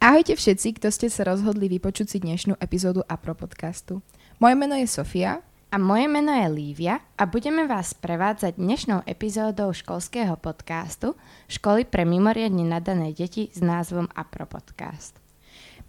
Ahojte všetci, kto ste sa rozhodli vypočuť si dnešnú epizódu APRO podcastu. Moje meno je Sofia. A moje meno je Lívia a budeme vás prevádzať dnešnou epizódou školského podcastu Školy pre mimoriadne nadané deti s názvom APRO podcast.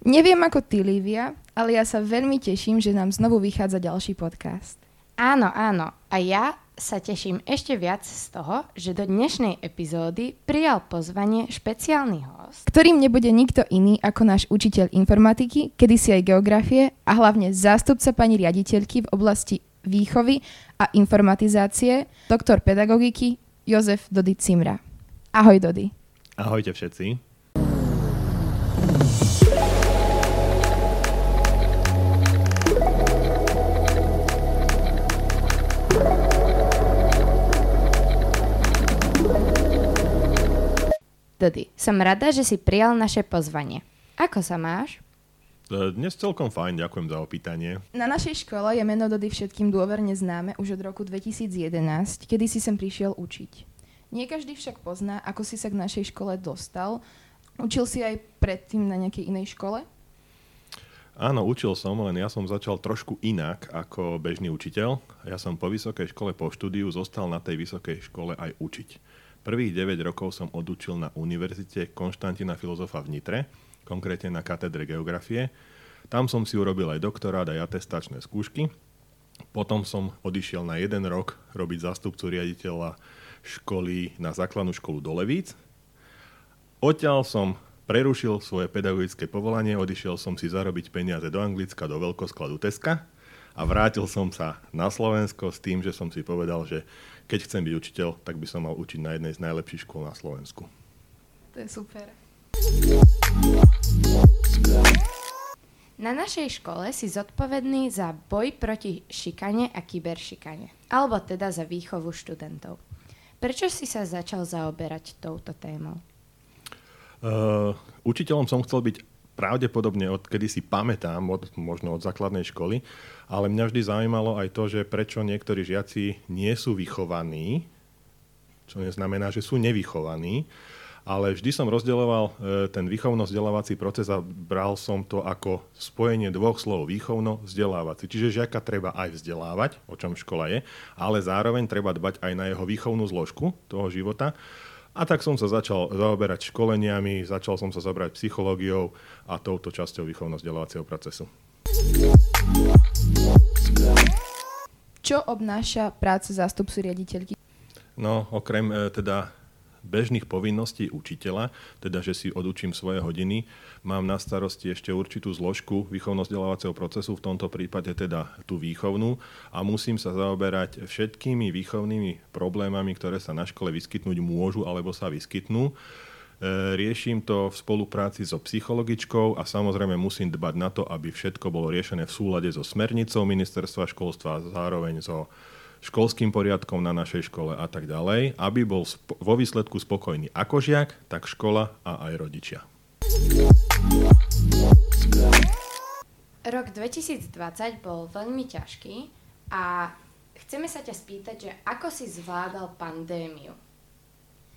Neviem ako ty, Lívia, ale ja sa veľmi teším, že nám znovu vychádza ďalší podcast. Áno, áno. A ja sa teším ešte viac z toho, že do dnešnej epizódy prijal pozvanie špeciálny host, ktorým nebude nikto iný ako náš učiteľ informatiky, kedysi aj geografie a hlavne zástupca pani riaditeľky v oblasti výchovy a informatizácie, doktor pedagogiky Jozef Dody Cimra. Ahoj Dody. Ahojte všetci. Dody, som rada, že si prijal naše pozvanie. Ako sa máš? E, dnes celkom fajn, ďakujem za opýtanie. Na našej škole je meno Dody všetkým dôverne známe už od roku 2011, kedy si sem prišiel učiť. Nie každý však pozná, ako si sa k našej škole dostal. Učil si aj predtým na nejakej inej škole? Áno, učil som, len ja som začal trošku inak ako bežný učiteľ. Ja som po vysokej škole, po štúdiu zostal na tej vysokej škole aj učiť. Prvých 9 rokov som odučil na Univerzite Konštantina Filozofa v Nitre, konkrétne na katedre geografie. Tam som si urobil aj doktorát, aj atestačné skúšky. Potom som odišiel na jeden rok robiť zástupcu riaditeľa školy na základnú školu do Levíc. Odtiaľ som prerušil svoje pedagogické povolanie, odišiel som si zarobiť peniaze do Anglicka, do veľkoskladu Teska a vrátil som sa na Slovensko s tým, že som si povedal, že keď chcem byť učiteľ, tak by som mal učiť na jednej z najlepších škôl na Slovensku. To je super. Na našej škole si zodpovedný za boj proti šikane a kyberšikane, alebo teda za výchovu študentov. Prečo si sa začal zaoberať touto témou? Uh, učiteľom som chcel byť pravdepodobne odkedy si pamätám, od, možno od základnej školy, ale mňa vždy zaujímalo aj to, že prečo niektorí žiaci nie sú vychovaní, čo neznamená, že sú nevychovaní, ale vždy som rozdeľoval e, ten výchovno-vzdelávací proces a bral som to ako spojenie dvoch slov výchovno-vzdelávací. Čiže žiaka treba aj vzdelávať, o čom škola je, ale zároveň treba dbať aj na jeho výchovnú zložku toho života. A tak som sa začal zaoberať školeniami, začal som sa zabrať psychológiou a touto časťou výchovno-vzdelávacieho procesu. Čo obnáša práca zástupcu riaditeľky? No, okrem e, teda bežných povinností učiteľa, teda že si odučím svoje hodiny, mám na starosti ešte určitú zložku výchovno-vzdelávacieho procesu, v tomto prípade teda tú výchovnú a musím sa zaoberať všetkými výchovnými problémami, ktoré sa na škole vyskytnúť môžu alebo sa vyskytnú. E, riešim to v spolupráci so psychologičkou a samozrejme musím dbať na to, aby všetko bolo riešené v súlade so smernicou ministerstva školstva a zároveň so školským poriadkom na našej škole a tak ďalej, aby bol vo výsledku spokojný ako žiak, tak škola a aj rodičia. Rok 2020 bol veľmi ťažký a chceme sa ťa spýtať, že ako si zvládal pandémiu?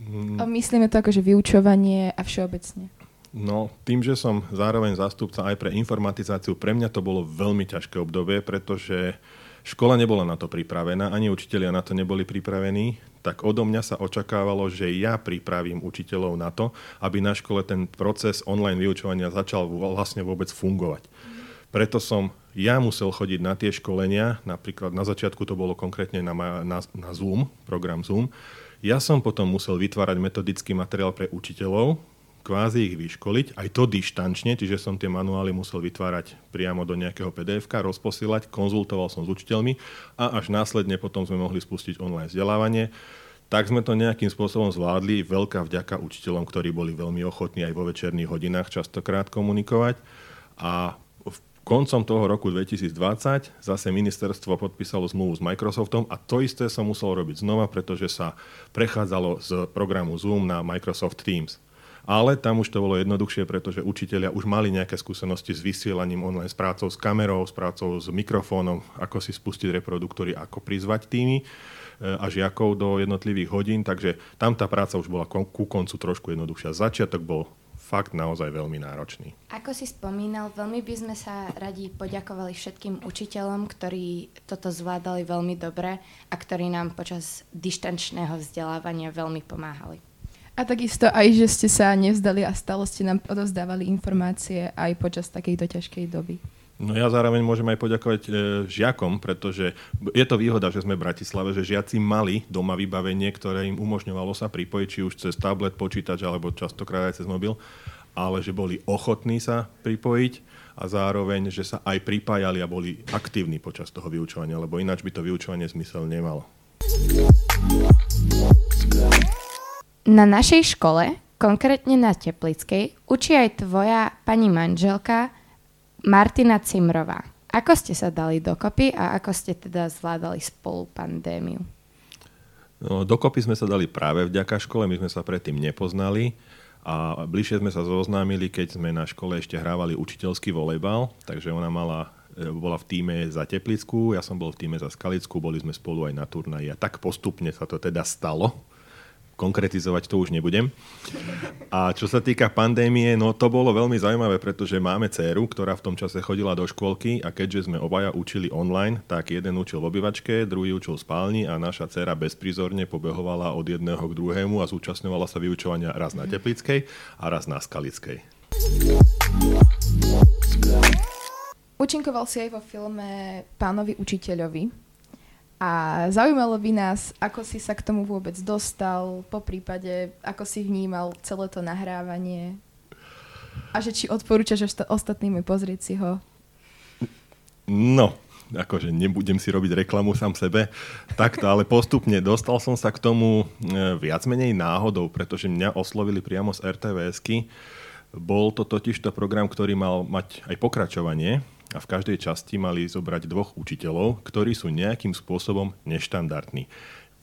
Mm. Myslíme to že vyučovanie a všeobecne. No, tým, že som zároveň zástupca aj pre informatizáciu, pre mňa to bolo veľmi ťažké obdobie, pretože Škola nebola na to pripravená, ani učitelia na to neboli pripravení, tak odo mňa sa očakávalo, že ja pripravím učiteľov na to, aby na škole ten proces online vyučovania začal vlastne vôbec fungovať. Preto som ja musel chodiť na tie školenia, napríklad na začiatku to bolo konkrétne na, na, na Zoom, program Zoom. Ja som potom musel vytvárať metodický materiál pre učiteľov, kvázi ich vyškoliť, aj to dištančne, čiže som tie manuály musel vytvárať priamo do nejakého pdf rozposielať, konzultoval som s učiteľmi a až následne potom sme mohli spustiť online vzdelávanie. Tak sme to nejakým spôsobom zvládli. Veľká vďaka učiteľom, ktorí boli veľmi ochotní aj vo večerných hodinách častokrát komunikovať. A koncom toho roku 2020 zase ministerstvo podpísalo zmluvu s Microsoftom a to isté som musel robiť znova, pretože sa prechádzalo z programu Zoom na Microsoft Teams ale tam už to bolo jednoduchšie, pretože učiteľia už mali nejaké skúsenosti s vysielaním online, s prácou s kamerou, s prácou s mikrofónom, ako si spustiť reproduktory, ako prizvať týmy e, a žiakov do jednotlivých hodín, takže tam tá práca už bola ku koncu trošku jednoduchšia. Začiatok bol fakt naozaj veľmi náročný. Ako si spomínal, veľmi by sme sa radi poďakovali všetkým učiteľom, ktorí toto zvládali veľmi dobre a ktorí nám počas dištančného vzdelávania veľmi pomáhali. A takisto aj, že ste sa nevzdali a stále ste nám odovzdávali informácie aj počas takejto ťažkej doby. No ja zároveň môžem aj poďakovať e, žiakom, pretože je to výhoda, že sme v Bratislave, že žiaci mali doma vybavenie, ktoré im umožňovalo sa pripojiť, či už cez tablet, počítač alebo častokrát aj cez mobil, ale že boli ochotní sa pripojiť a zároveň, že sa aj pripájali a boli aktívni počas toho vyučovania, lebo ináč by to vyučovanie zmysel nemalo. Na našej škole, konkrétne na Teplickej, učí aj tvoja pani manželka Martina Cimrová. Ako ste sa dali dokopy a ako ste teda zvládali spolu pandémiu? No, dokopy sme sa dali práve vďaka škole, my sme sa predtým nepoznali a bližšie sme sa zoznámili, keď sme na škole ešte hrávali učiteľský volejbal, takže ona mala e, bola v týme za Teplicku, ja som bol v týme za Skalicku, boli sme spolu aj na turnaji a tak postupne sa to teda stalo konkretizovať to už nebudem. A čo sa týka pandémie, no to bolo veľmi zaujímavé, pretože máme dceru, ktorá v tom čase chodila do škôlky a keďže sme obaja učili online, tak jeden učil v obyvačke, druhý učil v spálni a naša dcera bezprizorne pobehovala od jedného k druhému a zúčastňovala sa vyučovania raz na Teplickej a raz na Skalickej. Učinkoval si aj vo filme Pánovi učiteľovi, a zaujímalo by nás, ako si sa k tomu vôbec dostal, po prípade, ako si vnímal celé to nahrávanie a že či odporúčaš ostatnými pozrieť si ho. No, akože nebudem si robiť reklamu sám sebe, takto, ale postupne dostal som sa k tomu e, viac menej náhodou, pretože mňa oslovili priamo z RTVSky. Bol to totiž to program, ktorý mal mať aj pokračovanie, a v každej časti mali zobrať dvoch učiteľov, ktorí sú nejakým spôsobom neštandardní.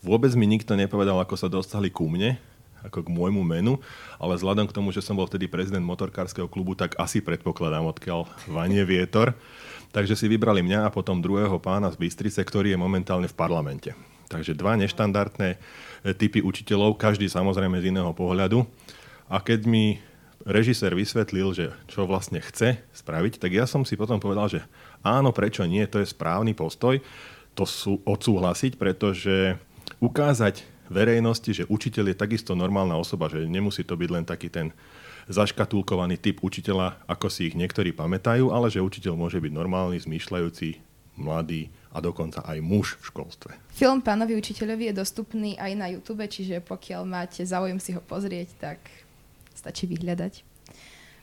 Vôbec mi nikto nepovedal, ako sa dostali ku mne, ako k môjmu menu, ale vzhľadom k tomu, že som bol vtedy prezident motorkárskeho klubu, tak asi predpokladám, odkiaľ vanie vietor. Takže si vybrali mňa a potom druhého pána z Bystrice, ktorý je momentálne v parlamente. Takže dva neštandardné typy učiteľov, každý samozrejme z iného pohľadu. A keď mi režisér vysvetlil, že čo vlastne chce spraviť, tak ja som si potom povedal, že áno, prečo nie, to je správny postoj, to sú odsúhlasiť, pretože ukázať verejnosti, že učiteľ je takisto normálna osoba, že nemusí to byť len taký ten zaškatulkovaný typ učiteľa, ako si ich niektorí pamätajú, ale že učiteľ môže byť normálny, zmýšľajúci, mladý a dokonca aj muž v školstve. Film Pánovi učiteľovi je dostupný aj na YouTube, čiže pokiaľ máte záujem si ho pozrieť, tak stačí vyhľadať.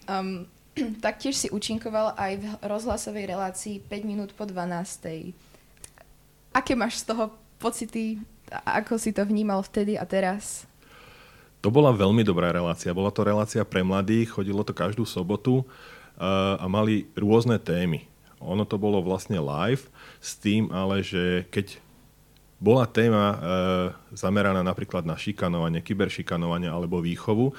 Um, taktiež si účinkoval aj v rozhlasovej relácii 5 minút po 12. Aké máš z toho pocity? Ako si to vnímal vtedy a teraz? To bola veľmi dobrá relácia. Bola to relácia pre mladých, chodilo to každú sobotu uh, a mali rôzne témy. Ono to bolo vlastne live s tým, ale že keď bola téma e, zameraná napríklad na šikanovanie, kyberšikanovanie alebo výchovu,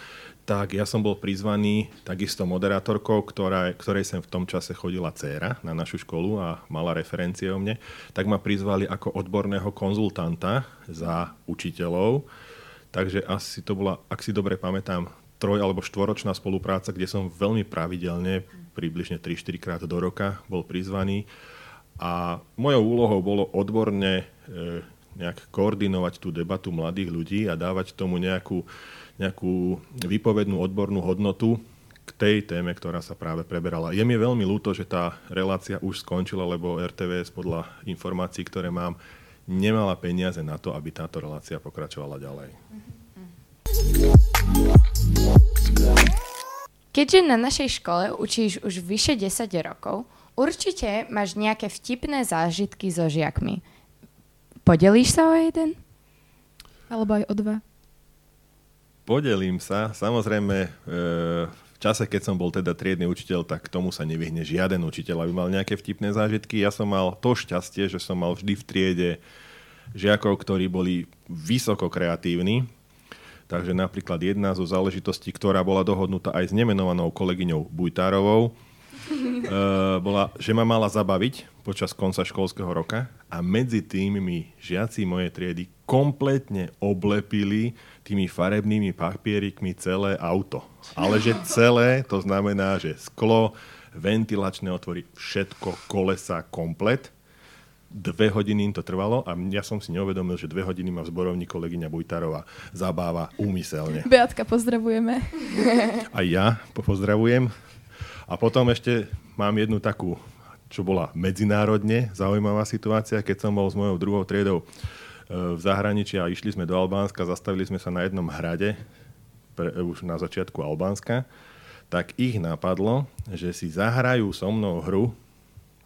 tak ja som bol prizvaný takisto moderátorkou, ktorá, ktorej sem v tom čase chodila dcéra na našu školu a mala referencie o mne, tak ma prizvali ako odborného konzultanta za učiteľov. Takže asi to bola, ak si dobre pamätám, troj- alebo štvoročná spolupráca, kde som veľmi pravidelne, približne 3-4 krát do roka, bol prizvaný. A mojou úlohou bolo odborne e, nejak koordinovať tú debatu mladých ľudí a dávať tomu nejakú nejakú výpovednú odbornú hodnotu k tej téme, ktorá sa práve preberala. Je mi veľmi ľúto, že tá relácia už skončila, lebo RTVS podľa informácií, ktoré mám, nemala peniaze na to, aby táto relácia pokračovala ďalej. Keďže na našej škole učíš už vyše 10 rokov, určite máš nejaké vtipné zážitky so žiakmi. Podelíš sa o jeden? Alebo aj o dva? Podelím sa. Samozrejme, e, v čase, keď som bol teda triedny učiteľ, tak tomu sa nevyhne žiaden učiteľ, aby mal nejaké vtipné zážitky. Ja som mal to šťastie, že som mal vždy v triede žiakov, ktorí boli vysoko kreatívni. Takže napríklad jedna zo záležitostí, ktorá bola dohodnutá aj s nemenovanou kolegyňou Bujtárovou, bola, že ma mala zabaviť počas konca školského roka a medzi tým mi žiaci mojej triedy kompletne oblepili tými farebnými papierikmi celé auto. Ale že celé, to znamená, že sklo, ventilačné otvory, všetko, kolesa, komplet. Dve hodiny im to trvalo a ja som si neuvedomil, že dve hodiny ma v zborovni kolegyňa Bujtarová zabáva úmyselne. Beatka, pozdravujeme. A ja pozdravujem. A potom ešte mám jednu takú, čo bola medzinárodne zaujímavá situácia, keď som bol s mojou druhou triedou e, v zahraničí a išli sme do Albánska, zastavili sme sa na jednom hrade, pre, už na začiatku Albánska, tak ich napadlo, že si zahrajú so mnou hru,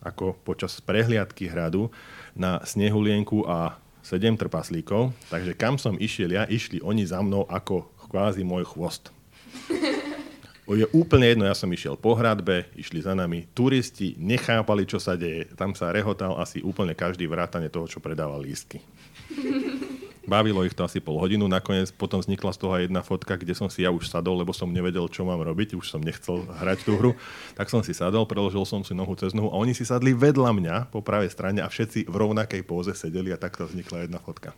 ako počas prehliadky hradu, na snehulienku a sedem trpaslíkov. Takže kam som išiel ja, išli oni za mnou ako kvázi môj chvost. Je úplne jedno, ja som išiel po hradbe, išli za nami turisti, nechápali, čo sa deje. Tam sa rehotal asi úplne každý vrátane toho, čo predával lístky. Bavilo ich to asi pol hodinu, nakoniec potom vznikla z toho aj jedna fotka, kde som si ja už sadol, lebo som nevedel, čo mám robiť, už som nechcel hrať tú hru. Tak som si sadol, preložil som si nohu cez nohu a oni si sadli vedľa mňa po pravej strane a všetci v rovnakej póze sedeli a takto vznikla jedna fotka.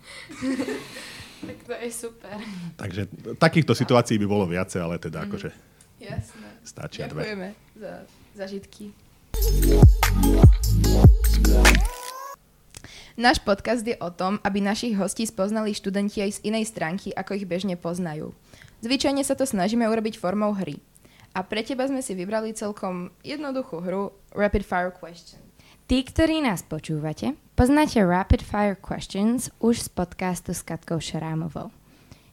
tak to je super. Takže takýchto situácií by bolo viacej, ale teda mm. akože Jasné. stačia Ďakujeme dve. za zažitky. Náš podcast je o tom, aby našich hostí spoznali študenti aj z inej stránky, ako ich bežne poznajú. Zvyčajne sa to snažíme urobiť formou hry. A pre teba sme si vybrali celkom jednoduchú hru Rapid Fire Question. Tí, ktorí nás počúvate, poznáte Rapid Fire Questions už z podcastu s Katkou Šarámovou.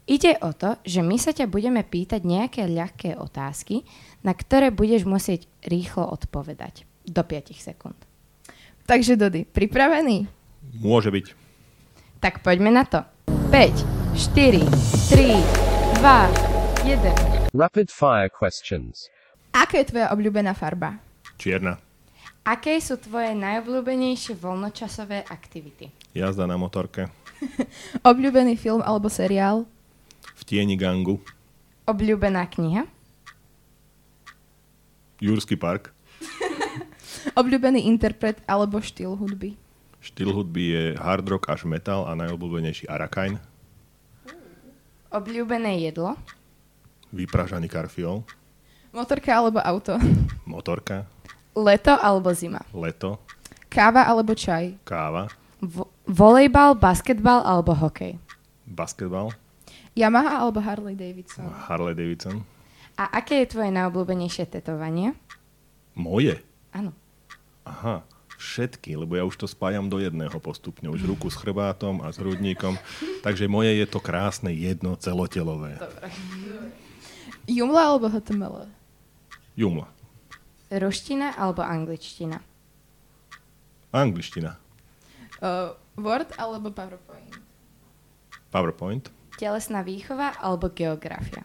Ide o to, že my sa ťa budeme pýtať nejaké ľahké otázky, na ktoré budeš musieť rýchlo odpovedať. Do 5 sekúnd. Takže Dody, pripravený? Môže byť. Tak poďme na to. 5, 4, 3, 2, 1. Rapid fire questions. Aká je tvoja obľúbená farba? Čierna. Aké sú tvoje najobľúbenejšie voľnočasové aktivity? Jazda na motorke. Obľúbený film alebo seriál? V tieni gangu. Obľúbená kniha? Jurský park. Obľúbený interpret alebo štýl hudby? Štýl hudby je hard rock až metal a najobľúbenejší Arakain. Obľúbené jedlo? Vypražaný karfiol. Motorka alebo auto? Motorka. Leto alebo zima? Leto. Káva alebo čaj? Káva. Vo- volejbal, basketbal alebo hokej? Basketbal. Yamaha alebo Harley Davidson? Harley Davidson. A aké je tvoje najobľúbenejšie tetovanie? Moje. Áno. Aha všetky, lebo ja už to spájam do jedného postupne. Už ruku s chrbátom a s hrudníkom. Takže moje je to krásne jedno celotelové. Dobre. Jumla alebo HTML? Jumla. Ruština alebo angličtina? Angličtina. Uh, Word alebo PowerPoint? PowerPoint. Telesná výchova alebo geografia?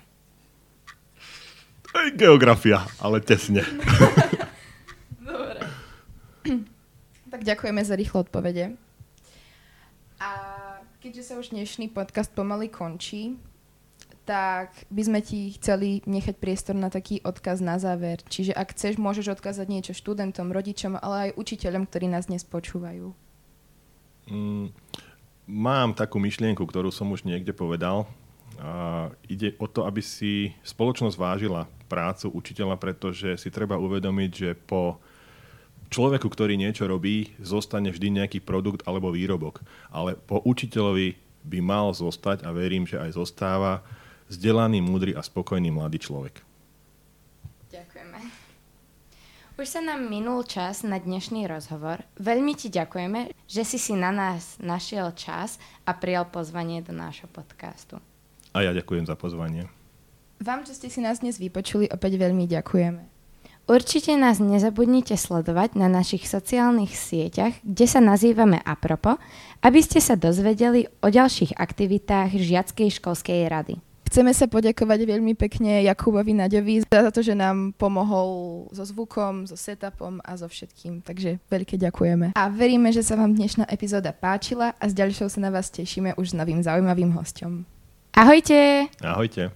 Aj geografia, ale tesne. Tak ďakujeme za rýchle odpovede. A keďže sa už dnešný podcast pomaly končí, tak by sme ti chceli nechať priestor na taký odkaz na záver. Čiže ak chceš, môžeš odkázať niečo študentom, rodičom, ale aj učiteľom, ktorí nás dnes počúvajú. Mm, mám takú myšlienku, ktorú som už niekde povedal. A ide o to, aby si spoločnosť vážila prácu učiteľa, pretože si treba uvedomiť, že po človeku, ktorý niečo robí, zostane vždy nejaký produkt alebo výrobok. Ale po učiteľovi by mal zostať, a verím, že aj zostáva, vzdelaný, múdry a spokojný mladý človek. Ďakujeme. Už sa nám minul čas na dnešný rozhovor. Veľmi ti ďakujeme, že si si na nás našiel čas a prijal pozvanie do nášho podcastu. A ja ďakujem za pozvanie. Vám, čo ste si nás dnes vypočuli, opäť veľmi ďakujeme. Určite nás nezabudnite sledovať na našich sociálnych sieťach, kde sa nazývame Apropo, aby ste sa dozvedeli o ďalších aktivitách Žiackej školskej rady. Chceme sa poďakovať veľmi pekne Jakubovi Naďovi za to, že nám pomohol so zvukom, so setupom a so všetkým. Takže veľké ďakujeme. A veríme, že sa vám dnešná epizóda páčila a s ďalšou sa na vás tešíme už s novým zaujímavým hostom. Ahojte! Ahojte!